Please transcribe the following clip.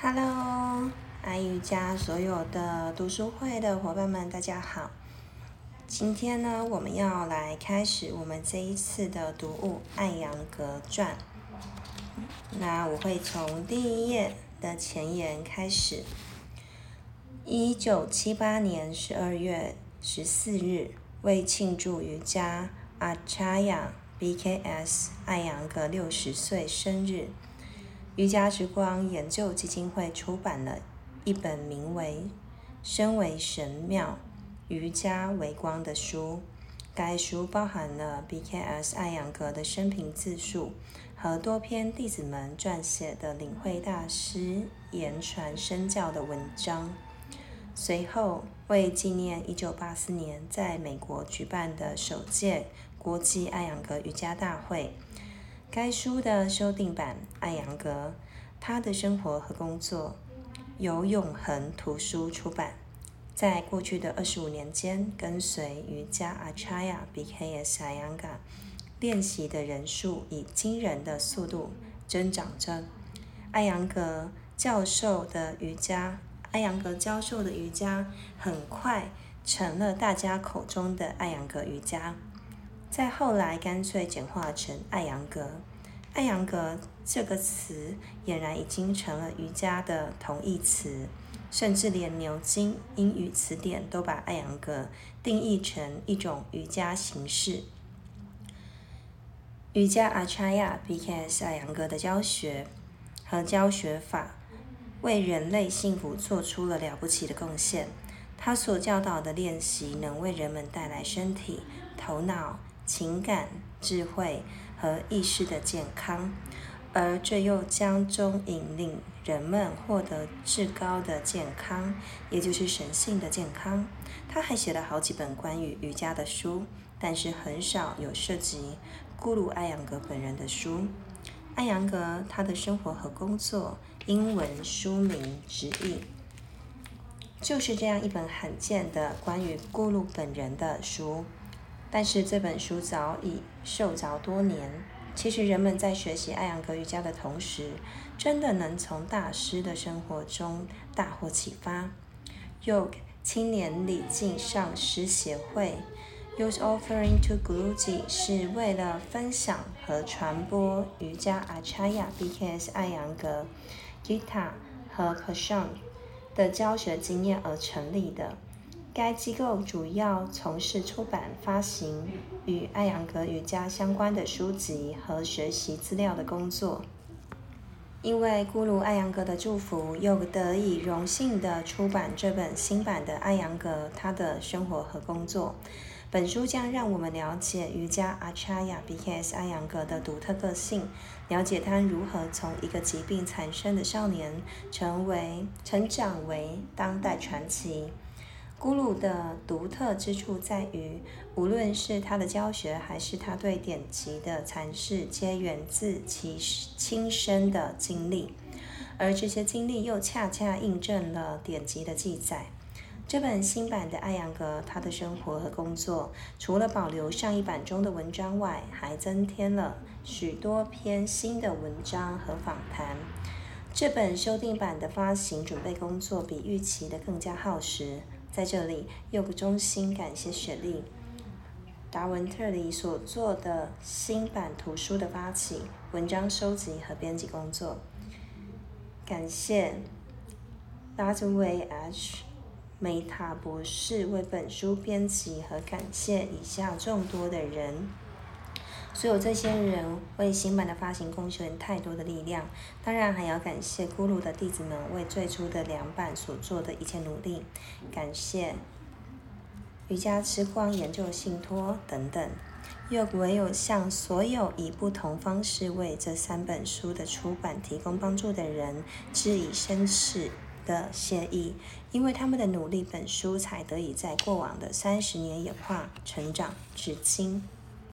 Hello，爱瑜伽所有的读书会的伙伴们，大家好。今天呢，我们要来开始我们这一次的读物《艾扬格传》。那我会从第一页的前言开始。一九七八年十二月十四日，为庆祝瑜伽阿查亚 BKS 艾扬格六十岁生日。瑜伽之光研究基金会出版了一本名为《身为神庙，瑜伽为光》的书。该书包含了 B.K.S. 艾扬格的生平自述和多篇弟子们撰写的领会大师言传身教的文章。随后，为纪念1984年在美国举办的首届国际艾扬格瑜伽大会。该书的修订版《艾扬格：他的生活和工作》由永恒图书出版。在过去的二十五年间，跟随瑜伽阿查亚 （B.K.S. 艾扬格）练习的人数以惊人的速度增长着。艾扬格教授的瑜伽，艾扬格教授的瑜伽很快成了大家口中的艾扬格瑜伽。再后来，干脆简化成艾扬格。艾扬格这个词俨然已经成了瑜伽的同义词，甚至连牛津英语词典都把艾扬格定义成一种瑜伽形式。瑜伽阿查亚 （B.K.S. 艾扬格）的教学和教学法，为人类幸福做出了了不起的贡献。他所教导的练习，能为人们带来身体、头脑。情感、智慧和意识的健康，而这又将中引领人们获得至高的健康，也就是神性的健康。他还写了好几本关于瑜伽的书，但是很少有涉及咕噜艾扬格本人的书。艾扬格他的生活和工作，英文书名直译，就是这样一本罕见的关于咕噜本人的书。但是这本书早已受着多年。其实人们在学习艾扬格瑜伽的同时，真的能从大师的生活中大获启发。Yoga 青年礼敬上师协会 （Youth Offering to Guruji） 是为了分享和传播瑜伽阿查亚 （BKS） 艾扬格、Gita 和 p a s h a n 的教学经验而成立的。该机构主要从事出版、发行与艾扬格瑜伽相关的书籍和学习资料的工作。因为咕噜艾扬格的祝福，又得以荣幸地出版这本新版的艾扬格他的生活和工作。本书将让我们了解瑜伽阿查亚 （B.K.S.） 艾扬格的独特个性，了解他如何从一个疾病缠身的少年，成为成长为当代传奇。咕噜的独特之处在于，无论是他的教学，还是他对典籍的阐释，皆源自其亲身的经历，而这些经历又恰恰印证了典籍的记载。这本新版的《艾扬格他的生活和工作》，除了保留上一版中的文章外，还增添了许多篇新的文章和访谈。这本修订版的发行准备工作比预期的更加耗时。在这里，又衷心感谢雪莉·达文特里所做的新版图书的发起、文章收集和编辑工作。感谢拉兹维 ·H· 梅塔博士为本书编辑，和感谢以下众多的人。所有这些人为新版的发行贡献太多的力量，当然还要感谢咕噜的弟子们为最初的两版所做的一切努力，感谢瑜伽之光研究信托等等，又唯有向所有以不同方式为这三本书的出版提供帮助的人致以深挚的谢意，因为他们的努力，本书才得以在过往的三十年演化成长至今。